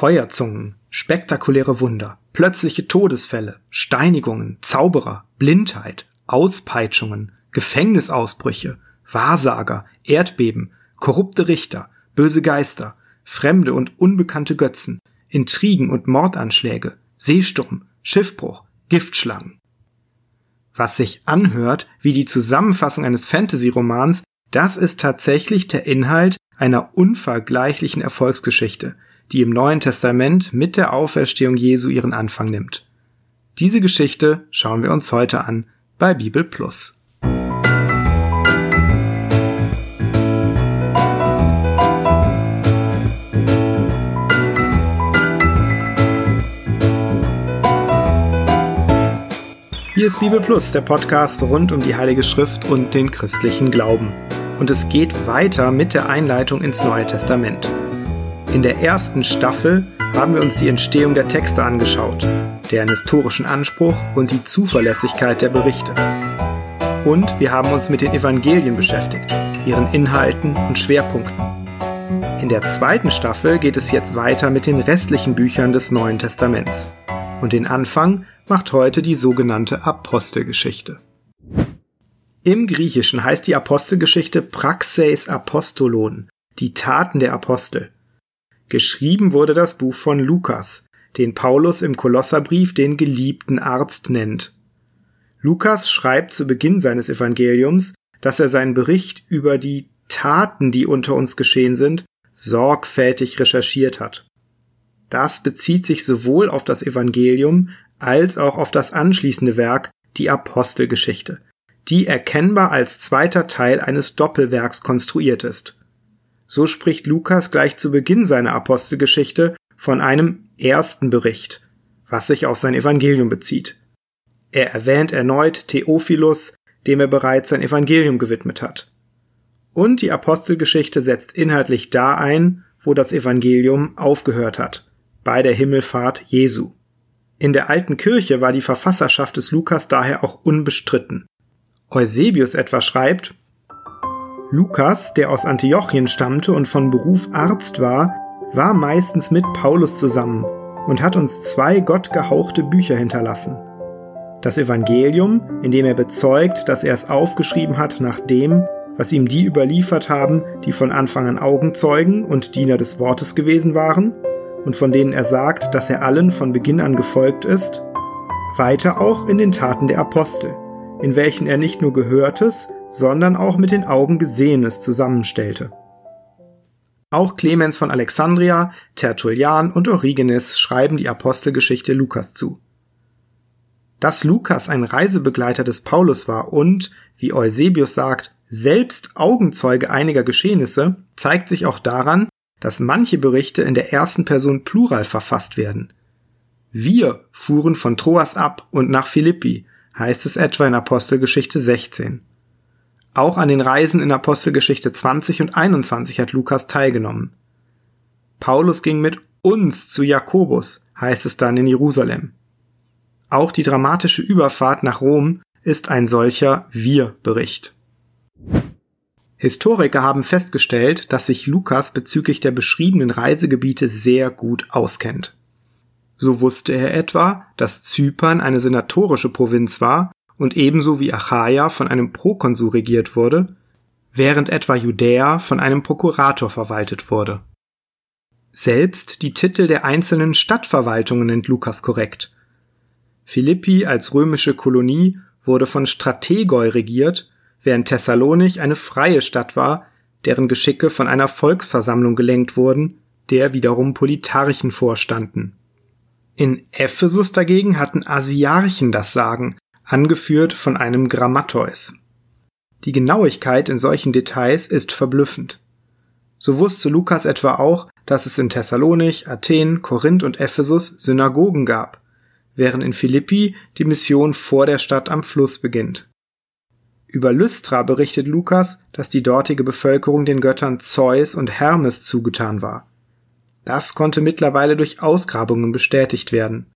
Feuerzungen, spektakuläre Wunder, plötzliche Todesfälle, Steinigungen, Zauberer, Blindheit, Auspeitschungen, Gefängnisausbrüche, Wahrsager, Erdbeben, korrupte Richter, böse Geister, fremde und unbekannte Götzen, Intrigen und Mordanschläge, Seesturm, Schiffbruch, Giftschlangen. Was sich anhört wie die Zusammenfassung eines Fantasy-Romans, das ist tatsächlich der Inhalt einer unvergleichlichen Erfolgsgeschichte, die im Neuen Testament mit der Auferstehung Jesu ihren Anfang nimmt. Diese Geschichte schauen wir uns heute an bei Bibel Plus. Hier ist Bibel Plus, der Podcast rund um die Heilige Schrift und den christlichen Glauben. Und es geht weiter mit der Einleitung ins Neue Testament. In der ersten Staffel haben wir uns die Entstehung der Texte angeschaut, deren historischen Anspruch und die Zuverlässigkeit der Berichte. Und wir haben uns mit den Evangelien beschäftigt, ihren Inhalten und Schwerpunkten. In der zweiten Staffel geht es jetzt weiter mit den restlichen Büchern des Neuen Testaments. Und den Anfang macht heute die sogenannte Apostelgeschichte. Im Griechischen heißt die Apostelgeschichte Praxeis Apostolon, die Taten der Apostel. Geschrieben wurde das Buch von Lukas, den Paulus im Kolosserbrief den geliebten Arzt nennt. Lukas schreibt zu Beginn seines Evangeliums, dass er seinen Bericht über die Taten, die unter uns geschehen sind, sorgfältig recherchiert hat. Das bezieht sich sowohl auf das Evangelium als auch auf das anschließende Werk, die Apostelgeschichte, die erkennbar als zweiter Teil eines Doppelwerks konstruiert ist. So spricht Lukas gleich zu Beginn seiner Apostelgeschichte von einem ersten Bericht, was sich auf sein Evangelium bezieht. Er erwähnt erneut Theophilus, dem er bereits sein Evangelium gewidmet hat. Und die Apostelgeschichte setzt inhaltlich da ein, wo das Evangelium aufgehört hat, bei der Himmelfahrt Jesu. In der alten Kirche war die Verfasserschaft des Lukas daher auch unbestritten. Eusebius etwa schreibt, Lukas, der aus Antiochien stammte und von Beruf Arzt war, war meistens mit Paulus zusammen und hat uns zwei gottgehauchte Bücher hinterlassen. Das Evangelium, in dem er bezeugt, dass er es aufgeschrieben hat nach dem, was ihm die überliefert haben, die von Anfang an Augenzeugen und Diener des Wortes gewesen waren, und von denen er sagt, dass er allen von Beginn an gefolgt ist, weiter auch in den Taten der Apostel, in welchen er nicht nur Gehörtes, sondern auch mit den Augen Gesehenes zusammenstellte. Auch Clemens von Alexandria, Tertullian und Origenes schreiben die Apostelgeschichte Lukas zu. Dass Lukas ein Reisebegleiter des Paulus war und, wie Eusebius sagt, selbst Augenzeuge einiger Geschehnisse, zeigt sich auch daran, dass manche Berichte in der ersten Person Plural verfasst werden. Wir fuhren von Troas ab und nach Philippi, heißt es etwa in Apostelgeschichte 16. Auch an den Reisen in Apostelgeschichte 20 und 21 hat Lukas teilgenommen. Paulus ging mit uns zu Jakobus, heißt es dann in Jerusalem. Auch die dramatische Überfahrt nach Rom ist ein solcher Wir-Bericht. Historiker haben festgestellt, dass sich Lukas bezüglich der beschriebenen Reisegebiete sehr gut auskennt. So wusste er etwa, dass Zypern eine senatorische Provinz war und ebenso wie Achaia von einem Prokonsul regiert wurde, während etwa Judäa von einem Prokurator verwaltet wurde. Selbst die Titel der einzelnen Stadtverwaltungen nennt Lukas korrekt. Philippi als römische Kolonie wurde von Strategoi regiert während Thessalonich eine freie Stadt war, deren Geschicke von einer Volksversammlung gelenkt wurden, der wiederum Politarchen vorstanden. In Ephesus dagegen hatten Asiarchen das Sagen, angeführt von einem Grammateus. Die Genauigkeit in solchen Details ist verblüffend. So wusste Lukas etwa auch, dass es in Thessalonich, Athen, Korinth und Ephesus Synagogen gab, während in Philippi die Mission vor der Stadt am Fluss beginnt. Über Lystra berichtet Lukas, dass die dortige Bevölkerung den Göttern Zeus und Hermes zugetan war. Das konnte mittlerweile durch Ausgrabungen bestätigt werden.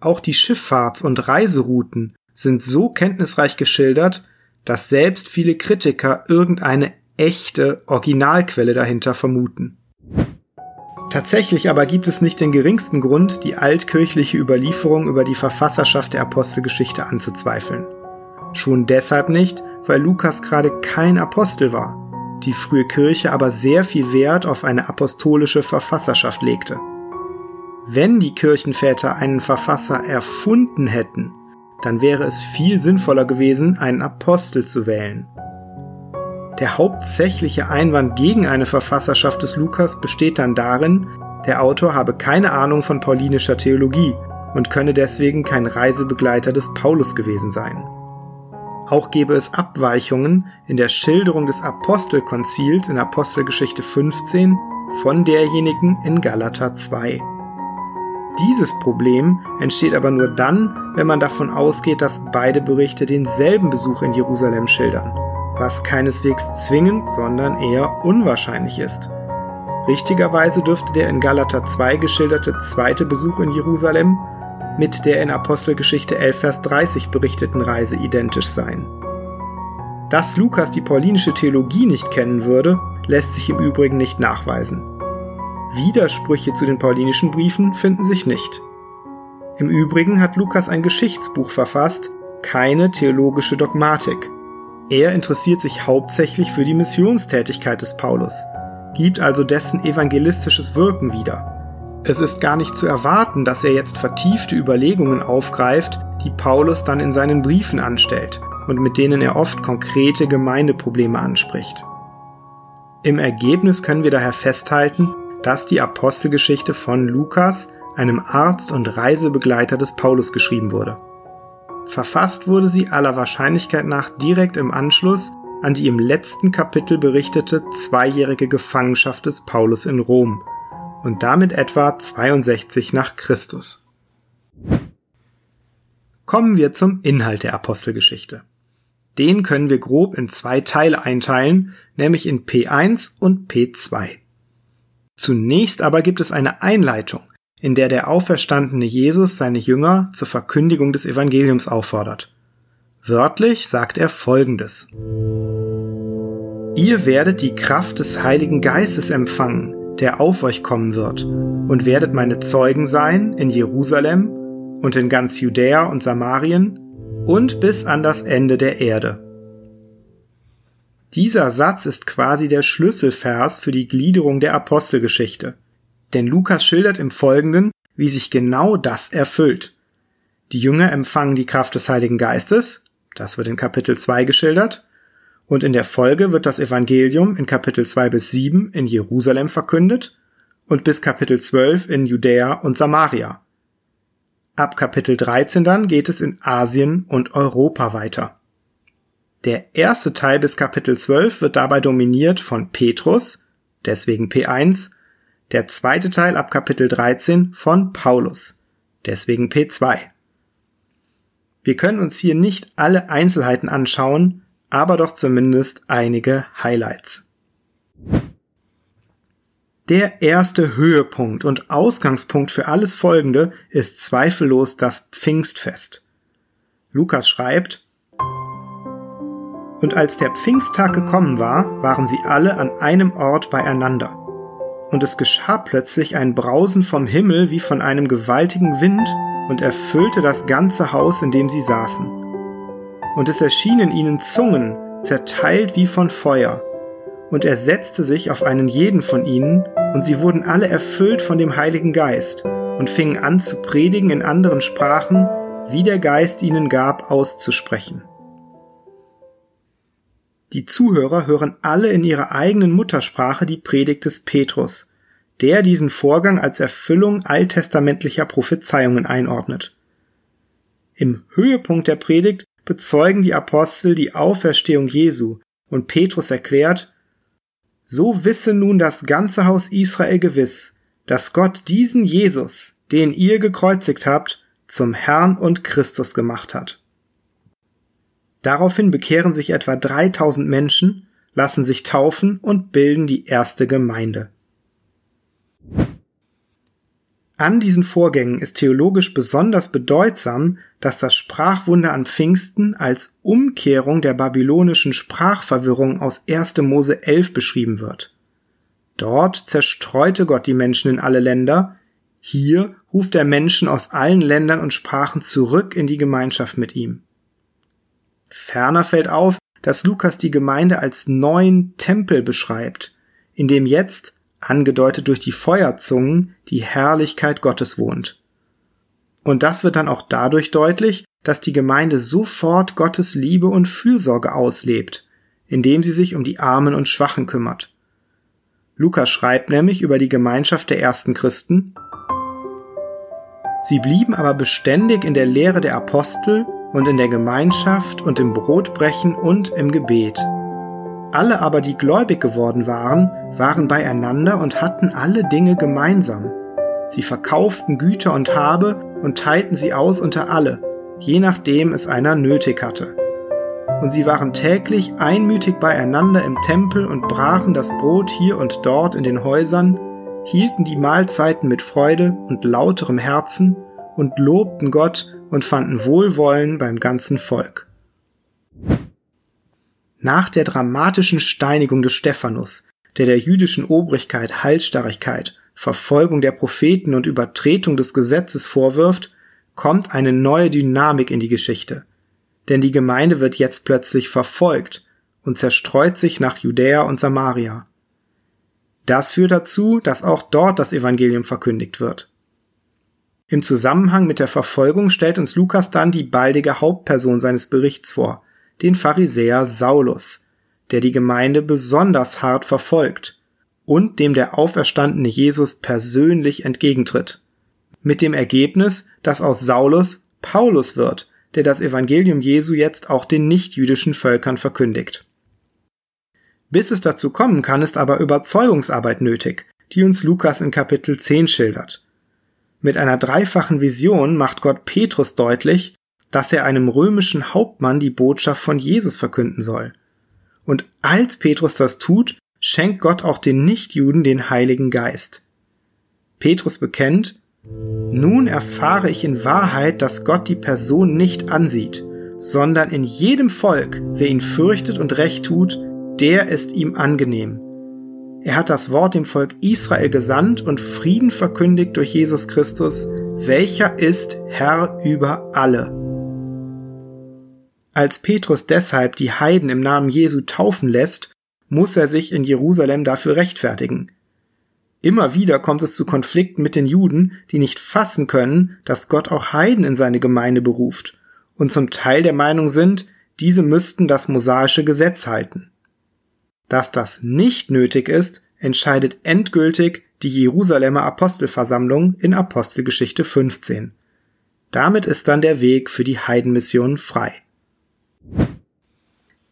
Auch die Schifffahrts- und Reiserouten sind so kenntnisreich geschildert, dass selbst viele Kritiker irgendeine echte Originalquelle dahinter vermuten. Tatsächlich aber gibt es nicht den geringsten Grund, die altkirchliche Überlieferung über die Verfasserschaft der Apostelgeschichte anzuzweifeln. Schon deshalb nicht, weil Lukas gerade kein Apostel war, die frühe Kirche aber sehr viel Wert auf eine apostolische Verfasserschaft legte. Wenn die Kirchenväter einen Verfasser erfunden hätten, dann wäre es viel sinnvoller gewesen, einen Apostel zu wählen. Der hauptsächliche Einwand gegen eine Verfasserschaft des Lukas besteht dann darin, der Autor habe keine Ahnung von paulinischer Theologie und könne deswegen kein Reisebegleiter des Paulus gewesen sein. Auch gäbe es Abweichungen in der Schilderung des Apostelkonzils in Apostelgeschichte 15 von derjenigen in Galater 2. Dieses Problem entsteht aber nur dann, wenn man davon ausgeht, dass beide Berichte denselben Besuch in Jerusalem schildern, was keineswegs zwingend, sondern eher unwahrscheinlich ist. Richtigerweise dürfte der in Galater 2 geschilderte zweite Besuch in Jerusalem mit der in Apostelgeschichte 11, Vers 30 berichteten Reise identisch sein. Dass Lukas die paulinische Theologie nicht kennen würde, lässt sich im Übrigen nicht nachweisen. Widersprüche zu den paulinischen Briefen finden sich nicht. Im Übrigen hat Lukas ein Geschichtsbuch verfasst, keine theologische Dogmatik. Er interessiert sich hauptsächlich für die Missionstätigkeit des Paulus, gibt also dessen evangelistisches Wirken wieder. Es ist gar nicht zu erwarten, dass er jetzt vertiefte Überlegungen aufgreift, die Paulus dann in seinen Briefen anstellt und mit denen er oft konkrete Gemeindeprobleme anspricht. Im Ergebnis können wir daher festhalten, dass die Apostelgeschichte von Lukas, einem Arzt und Reisebegleiter des Paulus, geschrieben wurde. Verfasst wurde sie aller Wahrscheinlichkeit nach direkt im Anschluss an die im letzten Kapitel berichtete zweijährige Gefangenschaft des Paulus in Rom, und damit etwa 62 nach Christus. Kommen wir zum Inhalt der Apostelgeschichte. Den können wir grob in zwei Teile einteilen, nämlich in P1 und P2. Zunächst aber gibt es eine Einleitung, in der der auferstandene Jesus seine Jünger zur Verkündigung des Evangeliums auffordert. Wörtlich sagt er Folgendes. Ihr werdet die Kraft des Heiligen Geistes empfangen, der auf euch kommen wird, und werdet meine Zeugen sein in Jerusalem und in ganz Judäa und Samarien und bis an das Ende der Erde. Dieser Satz ist quasi der Schlüsselvers für die Gliederung der Apostelgeschichte. Denn Lukas schildert im Folgenden, wie sich genau das erfüllt. Die Jünger empfangen die Kraft des Heiligen Geistes, das wird in Kapitel 2 geschildert, und in der Folge wird das Evangelium in Kapitel 2 bis 7 in Jerusalem verkündet und bis Kapitel 12 in Judäa und Samaria. Ab Kapitel 13 dann geht es in Asien und Europa weiter. Der erste Teil bis Kapitel 12 wird dabei dominiert von Petrus, deswegen P1, der zweite Teil ab Kapitel 13 von Paulus, deswegen P2. Wir können uns hier nicht alle Einzelheiten anschauen, aber doch zumindest einige Highlights. Der erste Höhepunkt und Ausgangspunkt für alles Folgende ist zweifellos das Pfingstfest. Lukas schreibt, Und als der Pfingsttag gekommen war, waren sie alle an einem Ort beieinander. Und es geschah plötzlich ein Brausen vom Himmel wie von einem gewaltigen Wind und erfüllte das ganze Haus, in dem sie saßen und es erschienen ihnen Zungen, zerteilt wie von Feuer. Und er setzte sich auf einen jeden von ihnen, und sie wurden alle erfüllt von dem Heiligen Geist und fingen an zu predigen in anderen Sprachen, wie der Geist ihnen gab, auszusprechen. Die Zuhörer hören alle in ihrer eigenen Muttersprache die Predigt des Petrus, der diesen Vorgang als Erfüllung alttestamentlicher Prophezeiungen einordnet. Im Höhepunkt der Predigt bezeugen die Apostel die Auferstehung Jesu und Petrus erklärt, so wisse nun das ganze Haus Israel gewiss, dass Gott diesen Jesus, den ihr gekreuzigt habt, zum Herrn und Christus gemacht hat. Daraufhin bekehren sich etwa 3000 Menschen, lassen sich taufen und bilden die erste Gemeinde. An diesen Vorgängen ist theologisch besonders bedeutsam, dass das Sprachwunder an Pfingsten als Umkehrung der babylonischen Sprachverwirrung aus 1. Mose 11 beschrieben wird. Dort zerstreute Gott die Menschen in alle Länder, hier ruft er Menschen aus allen Ländern und Sprachen zurück in die Gemeinschaft mit ihm. Ferner fällt auf, dass Lukas die Gemeinde als neuen Tempel beschreibt, in dem jetzt, angedeutet durch die Feuerzungen, die Herrlichkeit Gottes wohnt. Und das wird dann auch dadurch deutlich, dass die Gemeinde sofort Gottes Liebe und Fürsorge auslebt, indem sie sich um die Armen und Schwachen kümmert. Lukas schreibt nämlich über die Gemeinschaft der ersten Christen Sie blieben aber beständig in der Lehre der Apostel und in der Gemeinschaft und im Brotbrechen und im Gebet. Alle aber, die gläubig geworden waren, waren beieinander und hatten alle Dinge gemeinsam. Sie verkauften Güter und Habe und teilten sie aus unter alle, je nachdem es einer nötig hatte. Und sie waren täglich einmütig beieinander im Tempel und brachen das Brot hier und dort in den Häusern, hielten die Mahlzeiten mit Freude und lauterem Herzen und lobten Gott und fanden Wohlwollen beim ganzen Volk. Nach der dramatischen Steinigung des Stephanus, der der jüdischen Obrigkeit Halsstarrigkeit, Verfolgung der Propheten und Übertretung des Gesetzes vorwirft, kommt eine neue Dynamik in die Geschichte. Denn die Gemeinde wird jetzt plötzlich verfolgt und zerstreut sich nach Judäa und Samaria. Das führt dazu, dass auch dort das Evangelium verkündigt wird. Im Zusammenhang mit der Verfolgung stellt uns Lukas dann die baldige Hauptperson seines Berichts vor, den Pharisäer Saulus, der die Gemeinde besonders hart verfolgt und dem der auferstandene Jesus persönlich entgegentritt. Mit dem Ergebnis, dass aus Saulus Paulus wird, der das Evangelium Jesu jetzt auch den nichtjüdischen Völkern verkündigt. Bis es dazu kommen kann, ist aber Überzeugungsarbeit nötig, die uns Lukas in Kapitel 10 schildert. Mit einer dreifachen Vision macht Gott Petrus deutlich, dass er einem römischen Hauptmann die Botschaft von Jesus verkünden soll. Und als Petrus das tut, schenkt Gott auch den Nichtjuden den Heiligen Geist. Petrus bekennt, nun erfahre ich in Wahrheit, dass Gott die Person nicht ansieht, sondern in jedem Volk, wer ihn fürchtet und recht tut, der ist ihm angenehm. Er hat das Wort dem Volk Israel gesandt und Frieden verkündigt durch Jesus Christus, welcher ist Herr über alle. Als Petrus deshalb die Heiden im Namen Jesu taufen lässt, muss er sich in Jerusalem dafür rechtfertigen. Immer wieder kommt es zu Konflikten mit den Juden, die nicht fassen können, dass Gott auch Heiden in seine Gemeinde beruft und zum Teil der Meinung sind, diese müssten das mosaische Gesetz halten. Dass das nicht nötig ist, entscheidet endgültig die Jerusalemer Apostelversammlung in Apostelgeschichte 15. Damit ist dann der Weg für die Heidenmission frei.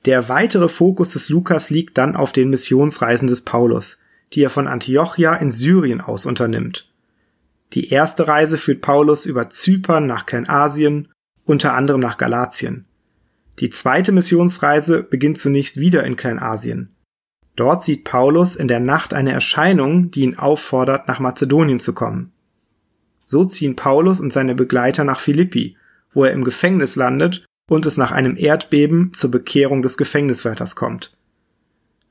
Der weitere Fokus des Lukas liegt dann auf den Missionsreisen des Paulus, die er von Antiochia in Syrien aus unternimmt. Die erste Reise führt Paulus über Zypern nach Kleinasien, unter anderem nach Galatien. Die zweite Missionsreise beginnt zunächst wieder in Kleinasien. Dort sieht Paulus in der Nacht eine Erscheinung, die ihn auffordert, nach Mazedonien zu kommen. So ziehen Paulus und seine Begleiter nach Philippi, wo er im Gefängnis landet und es nach einem Erdbeben zur Bekehrung des Gefängniswärters kommt.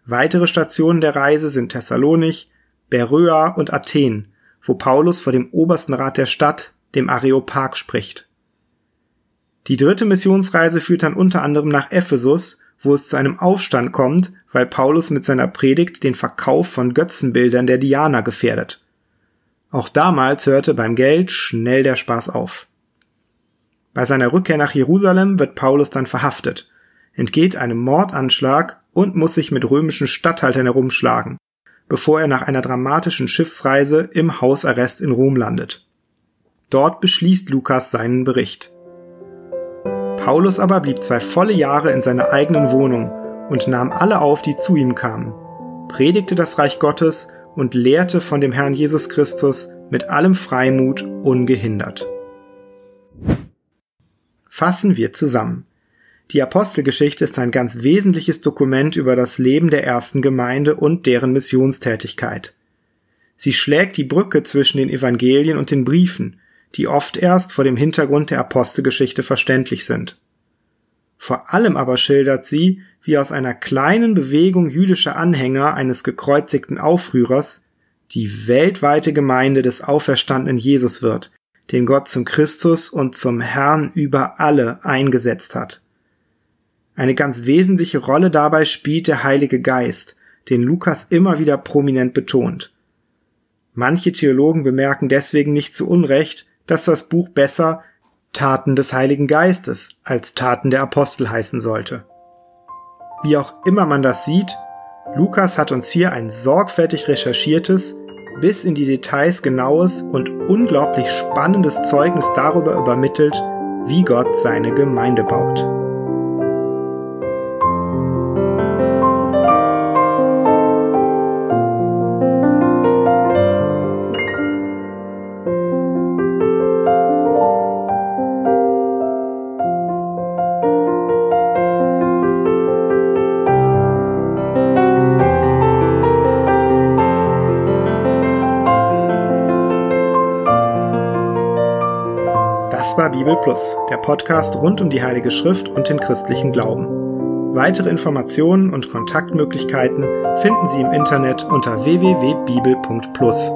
Weitere Stationen der Reise sind Thessalonich, Beröa und Athen, wo Paulus vor dem obersten Rat der Stadt, dem Areopag, spricht. Die dritte Missionsreise führt dann unter anderem nach Ephesus, wo es zu einem Aufstand kommt, weil Paulus mit seiner Predigt den Verkauf von Götzenbildern der Diana gefährdet. Auch damals hörte beim Geld schnell der Spaß auf. Bei seiner Rückkehr nach Jerusalem wird Paulus dann verhaftet, entgeht einem Mordanschlag und muss sich mit römischen Statthaltern herumschlagen, bevor er nach einer dramatischen Schiffsreise im Hausarrest in Rom landet. Dort beschließt Lukas seinen Bericht. Paulus aber blieb zwei volle Jahre in seiner eigenen Wohnung und nahm alle auf, die zu ihm kamen, predigte das Reich Gottes und lehrte von dem Herrn Jesus Christus mit allem Freimut ungehindert. Fassen wir zusammen. Die Apostelgeschichte ist ein ganz wesentliches Dokument über das Leben der ersten Gemeinde und deren Missionstätigkeit. Sie schlägt die Brücke zwischen den Evangelien und den Briefen, die oft erst vor dem Hintergrund der Apostelgeschichte verständlich sind. Vor allem aber schildert sie, wie aus einer kleinen Bewegung jüdischer Anhänger eines gekreuzigten Aufrührers die weltweite Gemeinde des auferstandenen Jesus wird, den Gott zum Christus und zum Herrn über alle eingesetzt hat. Eine ganz wesentliche Rolle dabei spielt der Heilige Geist, den Lukas immer wieder prominent betont. Manche Theologen bemerken deswegen nicht zu Unrecht, dass das Buch besser Taten des Heiligen Geistes als Taten der Apostel heißen sollte. Wie auch immer man das sieht, Lukas hat uns hier ein sorgfältig recherchiertes, bis in die Details genaues und unglaublich spannendes Zeugnis darüber übermittelt, wie Gott seine Gemeinde baut. Das war Bibel Plus, der Podcast rund um die Heilige Schrift und den christlichen Glauben. Weitere Informationen und Kontaktmöglichkeiten finden Sie im Internet unter www.bibel.plus.